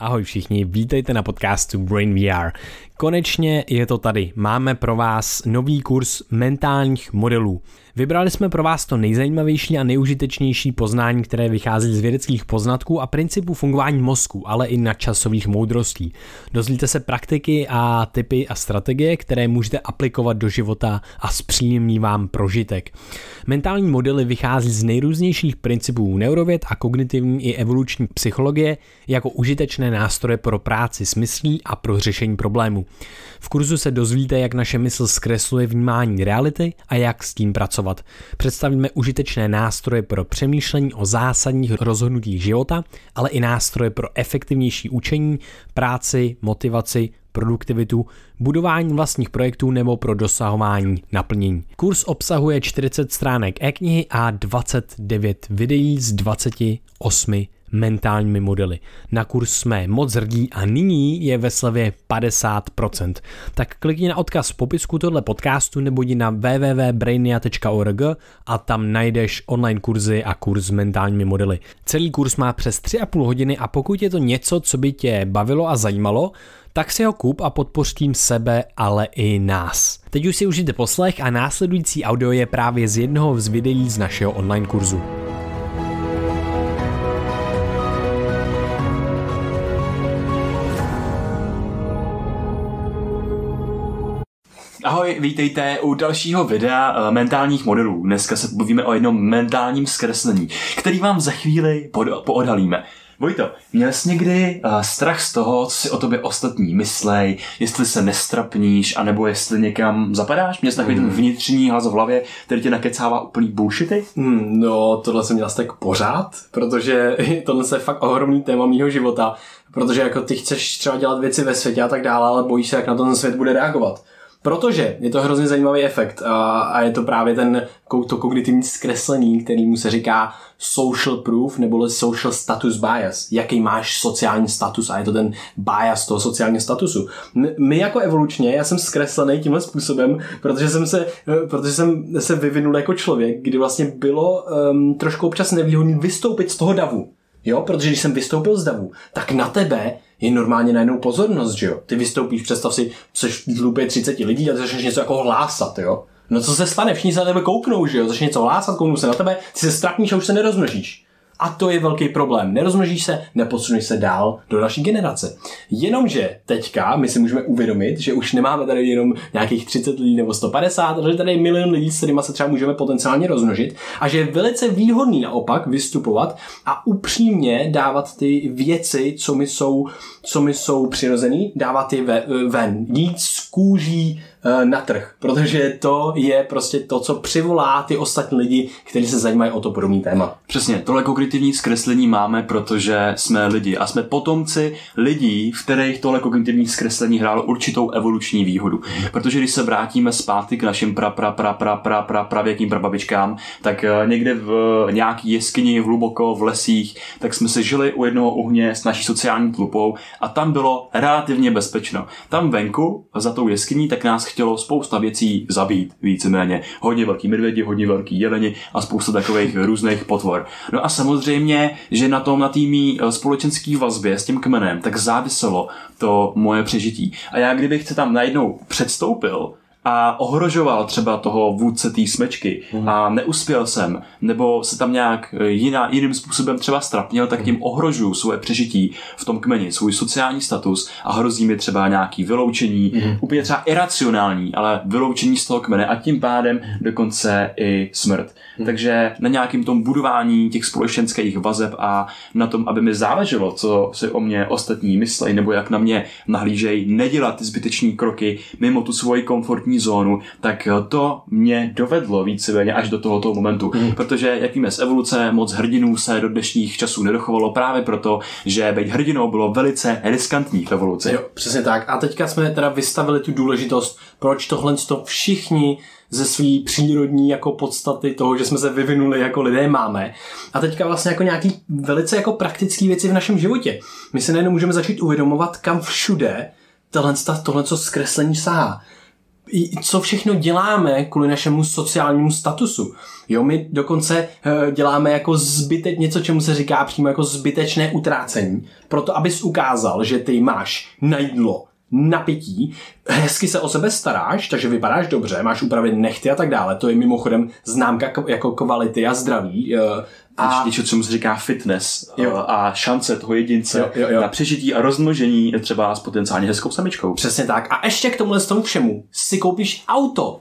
Ahoj všichni, vítejte na podcastu Brain VR. Konečně je to tady. Máme pro vás nový kurz mentálních modelů. Vybrali jsme pro vás to nejzajímavější a nejužitečnější poznání, které vychází z vědeckých poznatků a principů fungování mozku, ale i nadčasových moudrostí. Dozvíte se praktiky a typy a strategie, které můžete aplikovat do života a zpříjemní vám prožitek. Mentální modely vychází z nejrůznějších principů neurověd a kognitivní i evoluční psychologie jako užitečné nástroje pro práci s myslí a pro řešení problémů. V kurzu se dozvíte, jak naše mysl zkresluje vnímání reality a jak s tím pracovat. Představíme užitečné nástroje pro přemýšlení o zásadních rozhodnutích života, ale i nástroje pro efektivnější učení, práci, motivaci, produktivitu, budování vlastních projektů nebo pro dosahování naplnění. Kurs obsahuje 40 stránek e-knihy a 29 videí z 28 mentálními modely. Na kurz jsme moc hrdí a nyní je ve slevě 50%. Tak klikni na odkaz v popisku tohle podcastu nebo jdi na www.brainia.org a tam najdeš online kurzy a kurz s mentálními modely. Celý kurz má přes 3,5 hodiny a pokud je to něco, co by tě bavilo a zajímalo, tak si ho kup a podpoř tím sebe, ale i nás. Teď už si užijte poslech a následující audio je právě z jednoho z videí z našeho online kurzu. Ahoj, vítejte u dalšího videa uh, mentálních modelů. Dneska se povíme o jednom mentálním zkreslení, který vám za chvíli poodhalíme. Vojto, měl jsi někdy uh, strach z toho, co si o tobě ostatní myslej, jestli se nestrapníš, anebo jestli někam zapadáš? Měl jsi takový hmm. ten vnitřní hlas v hlavě, který tě nakecává úplný bullshity? Hmm, no, tohle jsem měl tak pořád, protože tohle je fakt ohromný téma mýho života, protože jako ty chceš třeba dělat věci ve světě a tak dále, ale bojíš se, jak na to ten svět bude reagovat. Protože je to hrozně zajímavý efekt a, a je to právě ten to kognitivní zkreslení, který mu se říká social proof nebo social status bias. Jaký máš sociální status a je to ten bias toho sociálního statusu. My jako evolučně, já jsem zkreslený tímhle způsobem, protože jsem se, protože jsem se vyvinul jako člověk, kdy vlastně bylo um, trošku občas nevýhodný vystoupit z toho davu. Jo, protože když jsem vystoupil z davu, tak na tebe je normálně najednou pozornost, že jo. Ty vystoupíš, představ si, v hlubě 30 lidí a začneš něco jako hlásat, jo. No co se stane? Všichni se na tebe kouknou, že jo. Začneš něco hlásat, kouknou se na tebe, ty se strapníš a už se nerozmnožíš. A to je velký problém. Nerozmnožíš se, neposuneš se dál do další generace. Jenomže teďka my si můžeme uvědomit, že už nemáme tady jenom nějakých 30 lidí nebo 150, ale že tady je milion lidí, s kterými se třeba můžeme potenciálně rozmnožit a že je velice výhodný naopak vystupovat a upřímně dávat ty věci, co mi jsou, co mi jsou přirozený, dávat je ven. Jít z kůží na trh, protože to je prostě to, co přivolá ty ostatní lidi, kteří se zajímají o to podobný téma. Přesně, tohle kognitivní zkreslení máme, protože jsme lidi a jsme potomci lidí, v kterých tohle kognitivní zkreslení hrálo určitou evoluční výhodu. Protože když se vrátíme zpátky k našim pra, pra, pra, pra, pra, pra, pravěkým prababičkám, tak eh, někde v nějaký jeskyni hluboko v lesích, tak jsme se žili u jednoho uhně s naší sociální tlupou a tam bylo relativně bezpečno. Tam venku, za tou jeskyní, tak nás chtělo spousta věcí zabít víceméně. Hodně velký medvědi, hodně velký jeleni a spousta takových různých potvor. No a samozřejmě, že na tom, na týmí eh, společenský vazbě s tím kmenem, tak záviselo to moje přežití. A já kdybych se tam najednou předstoupil, a ohrožoval třeba toho vůdce té smečky mm. a neuspěl jsem, nebo se tam nějak eh, jiná, jiným způsobem třeba strapnil, tak tím ohrožuju svoje přežití v tom kmeni, svůj sociální status a hrozí mi třeba nějaký vyloučení, mm. úplně třeba iracionální, ale vyloučení z toho kmene a tím pádem dokonce i smrt. Mm. Takže na nějakým tom budování těch společenských vazeb a na tom, aby mi záleželo, co si o mě ostatní myslejí nebo jak na mě nahlížejí, nedělat ty zbytečné kroky mimo tu svoji komfortní komfortní zónu, tak to mě dovedlo víceméně až do tohoto momentu. Mm. Protože, jak víme z evoluce, moc hrdinů se do dnešních časů nedochovalo právě proto, že být hrdinou bylo velice riskantní v evoluci. Jo, přesně tak. A teďka jsme teda vystavili tu důležitost, proč tohle to všichni ze své přírodní jako podstaty toho, že jsme se vyvinuli jako lidé máme. A teďka vlastně jako nějaký velice jako praktické věci v našem životě. My se nejenom můžeme začít uvědomovat, kam všude tohle, tohle co zkreslení sahá co všechno děláme kvůli našemu sociálnímu statusu. Jo, my dokonce uh, děláme jako zbytek, něco, čemu se říká přímo jako zbytečné utrácení, proto abys ukázal, že ty máš na jídlo, na pití, hezky se o sebe staráš, takže vypadáš dobře, máš upravit nechty a tak dále. To je mimochodem známka jako kvality a zdraví. Uh, a něco, co se říká fitness jo. a šance toho jedince jo, jo, jo. na přežití a rozmnožení třeba s potenciálně hezkou samičkou. Přesně tak. A ještě k tomuhle tomu všemu si koupíš auto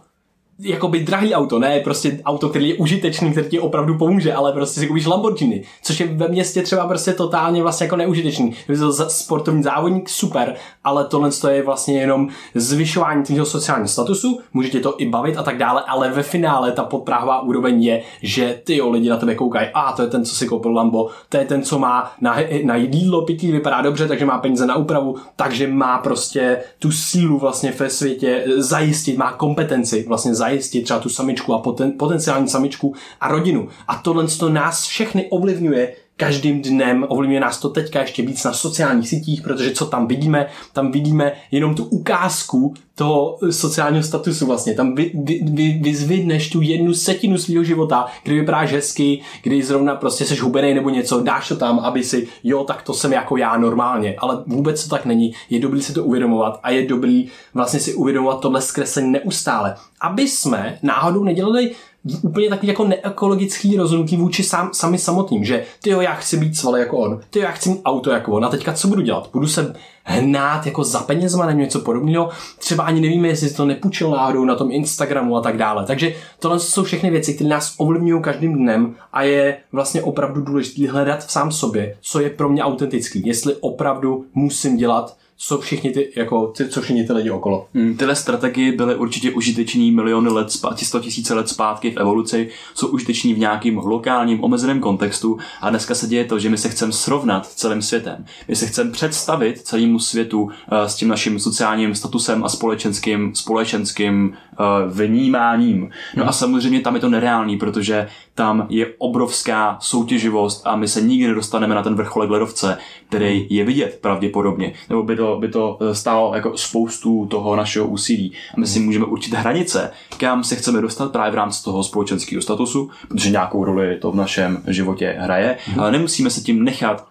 jakoby drahý auto, ne prostě auto, který je užitečný, který ti opravdu pomůže, ale prostě si koupíš Lamborghini, což je ve městě třeba prostě totálně vlastně jako neužitečný. Kdyby to sportovní závodník, super, ale tohle je vlastně jenom zvyšování tvého sociálního statusu, může tě to i bavit a tak dále, ale ve finále ta podpráhová úroveň je, že ty jo, lidi na tebe koukají, a to je ten, co si koupil Lambo, to je ten, co má na, na jídlo, pití, vypadá dobře, takže má peníze na úpravu, takže má prostě tu sílu vlastně ve světě zajistit, má kompetenci vlastně zajistit zajistit třeba tu samičku a poten, potenciální samičku a rodinu. A tohle to nás všechny ovlivňuje každým dnem, ovlivňuje nás to teďka ještě víc na sociálních sítích, protože co tam vidíme, tam vidíme jenom tu ukázku toho sociálního statusu vlastně. Tam vy, vy, vy, vyzvidneš tu jednu setinu svého života, kdy vypadáš hezky, kdy zrovna prostě seš hubený nebo něco, dáš to tam, aby si, jo, tak to jsem jako já normálně, ale vůbec to tak není. Je dobrý si to uvědomovat a je dobrý vlastně si uvědomovat tohle zkreslení neustále. Aby jsme náhodou nedělali úplně takový jako neekologický rozhodnutí vůči sám, sami samotným, že ty jo, já chci být svaly jako on, ty jo, já chci mít auto jako on a teďka co budu dělat? Budu se hnát jako za penězma nebo něco podobného, třeba ani nevíme, jestli to nepůjčil náhodou na tom Instagramu a tak dále. Takže tohle jsou všechny věci, které nás ovlivňují každým dnem a je vlastně opravdu důležité hledat v sám sobě, co je pro mě autentický, jestli opravdu musím dělat co všichni ty, jako, ty, co všichni ty lidi okolo. Mm, tyhle strategie byly určitě užitečný miliony let, zpátky, 100 tisíce let zpátky v evoluci, jsou užiteční v nějakým lokálním omezeném kontextu a dneska se děje to, že my se chceme srovnat celým světem. My se chceme představit celému světu uh, s tím naším sociálním statusem a společenským, společenským vnímáním. No hmm. a samozřejmě tam je to nereálný, protože tam je obrovská soutěživost a my se nikdy nedostaneme na ten vrcholek ledovce, který hmm. je vidět pravděpodobně. Nebo by to, by to eh, stálo jako spoustu toho našeho úsilí. A my si hmm. můžeme určit hranice, kam se chceme dostat právě v rámci toho společenského statusu, protože nějakou roli to v našem životě hraje, ale nemusíme se tím nechat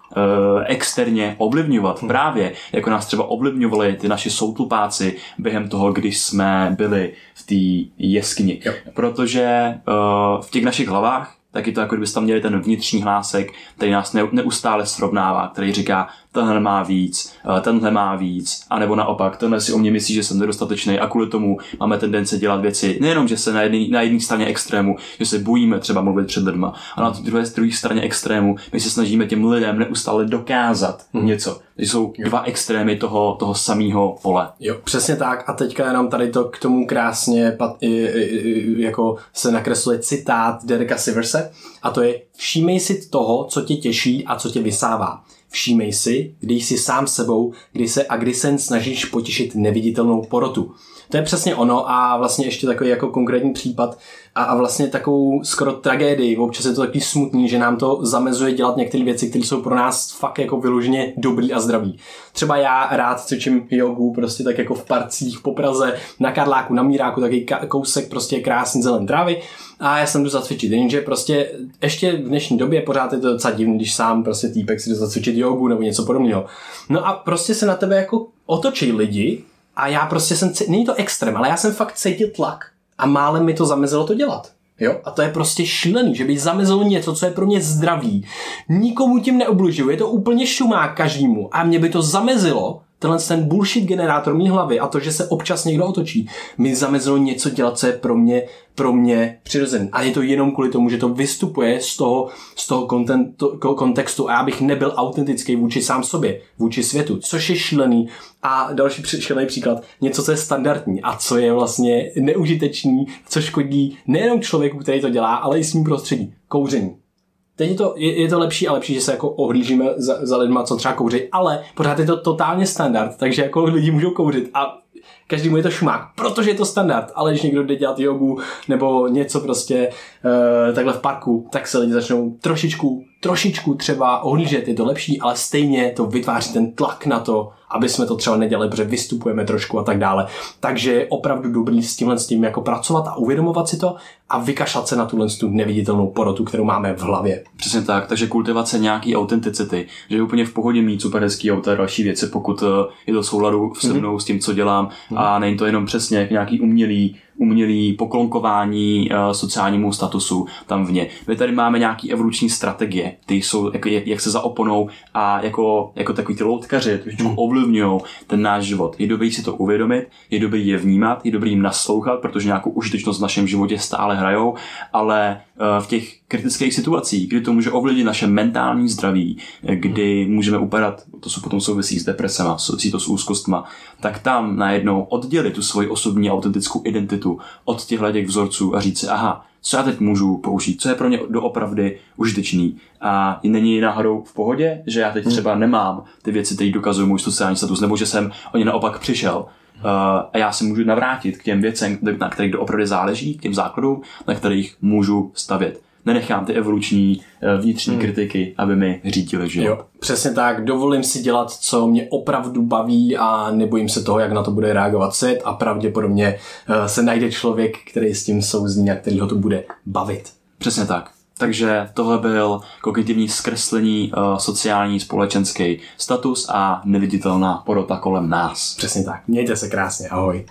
externě ovlivňovat. Hmm. Právě jako nás třeba ovlivňovali ty naši soutlupáci během toho, když jsme byli v té jeskyni. Jo. Protože uh, v těch našich hlavách tak je to jako kdybyste tam měli ten vnitřní hlásek, který nás neustále srovnává, který říká, tenhle má víc, eh, tenhle má víc, anebo naopak, tenhle si o mě myslí, že jsem nedostatečný a kvůli tomu máme tendence dělat věci, nejenom, že se na jedné na straně extrému, že se bojíme třeba mluvit před lidma, a na druhé, druhé straně extrému my se snažíme těm lidem neustále dokázat hmm. něco. Jsou jo. dva extrémy toho, toho samého pole. Jo, přesně tak. A teďka jenom tady to k tomu krásně pat, i, i, jako se nakresluje citát Dereka Siverse a to je všímej si toho, co tě těší a co tě vysává. Všímej si, když jsi sám sebou, kdy se a kdy se snažíš potěšit neviditelnou porotu. To je přesně ono a vlastně ještě takový jako konkrétní případ a, a vlastně takovou skoro tragédii. Občas je to taky smutný, že nám to zamezuje dělat některé věci, které jsou pro nás fakt jako vyloženě dobrý a zdravý. Třeba já rád cvičím jogu prostě tak jako v parcích po Praze, na Karláku, na Míráku, taky kousek prostě krásný zelen trávy a já jsem jdu zacvičit, jenže prostě ještě v dnešní době pořád je to docela divný, když sám prostě týpek si jde zacvičit jogu nebo něco podobného. No a prostě se na tebe jako otočí lidi a já prostě jsem, není to extrém, ale já jsem fakt cítil tlak a málem mi to zamezilo to dělat. Jo? A to je prostě šílený, že by zamezilo něco, co je pro mě zdravý. Nikomu tím neoblužuju, je to úplně šumá každému. A mě by to zamezilo, tenhle ten bullshit generátor mý hlavy a to, že se občas někdo otočí, mi zamezilo něco dělat, co je pro mě, pro mě přirozené. A je to jenom kvůli tomu, že to vystupuje z toho, z toho kontentu, kontextu a já bych nebyl autentický vůči sám sobě, vůči světu, což je šílený. A další šílený příklad, něco, co je standardní a co je vlastně neužitečný, co škodí nejenom člověku, který to dělá, ale i svým prostředí. Kouření Teď je to, je, je to lepší a lepší, že se jako ohlížíme za, za lidma, co třeba kouří, ale pořád je to totálně standard, takže jako lidi můžou kouřit a každý mu je to šmák, protože je to standard, ale když někdo jde dělat jogu nebo něco prostě uh, takhle v parku, tak se lidi začnou trošičku, trošičku třeba ohlížet, je to lepší, ale stejně to vytváří ten tlak na to, aby jsme to třeba nedělali, protože vystupujeme trošku a tak dále. Takže je opravdu dobrý s tímhle s tím jako pracovat a uvědomovat si to a vykašlat se na tuhle tu neviditelnou porotu, kterou máme v hlavě. Přesně tak, takže kultivace nějaký autenticity, že je úplně v pohodě mít super hezký auto a další věci, pokud eh, je to v souladu se mnou mm-hmm. s tím, co dělám mm-hmm. a není to jenom přesně nějaký umělý umělý poklonkování uh, sociálnímu statusu tam vně. My tady máme nějaký evoluční strategie, ty jsou jak, jak se zaoponou a jako, jako takový ty loutkaři trošičku hmm. ovlivňují ten náš život. Je dobrý si to uvědomit, je dobrý je vnímat, je dobrý jim naslouchat, protože nějakou užitečnost v našem životě stále hrajou, ale uh, v těch kritických situacích, kdy to může ovlivnit naše mentální zdraví, kdy můžeme upadat, to jsou potom souvisí s depresema, souvisí to s úzkostma, tak tam najednou oddělit tu svoji osobní autentickou identitu od těchto těch vzorců a říct si, aha, co já teď můžu použít, co je pro mě doopravdy užitečný. A není náhodou v pohodě, že já teď hmm. třeba nemám ty věci, které dokazují můj sociální status, nebo že jsem o ně naopak přišel. Uh, a já se můžu navrátit k těm věcem, na kterých doopravdy záleží, k těm základům, na kterých můžu stavět nenechám ty evoluční eh, vnitřní hmm. kritiky, aby mi řídili život. Jo, přesně tak. Dovolím si dělat, co mě opravdu baví a nebojím se toho, jak na to bude reagovat svět a pravděpodobně eh, se najde člověk, který s tím souzní a který ho to bude bavit. Přesně tak. Takže tohle byl kognitivní zkreslení uh, sociální, společenský status a neviditelná porota kolem nás. Přesně tak. Mějte se krásně. Ahoj.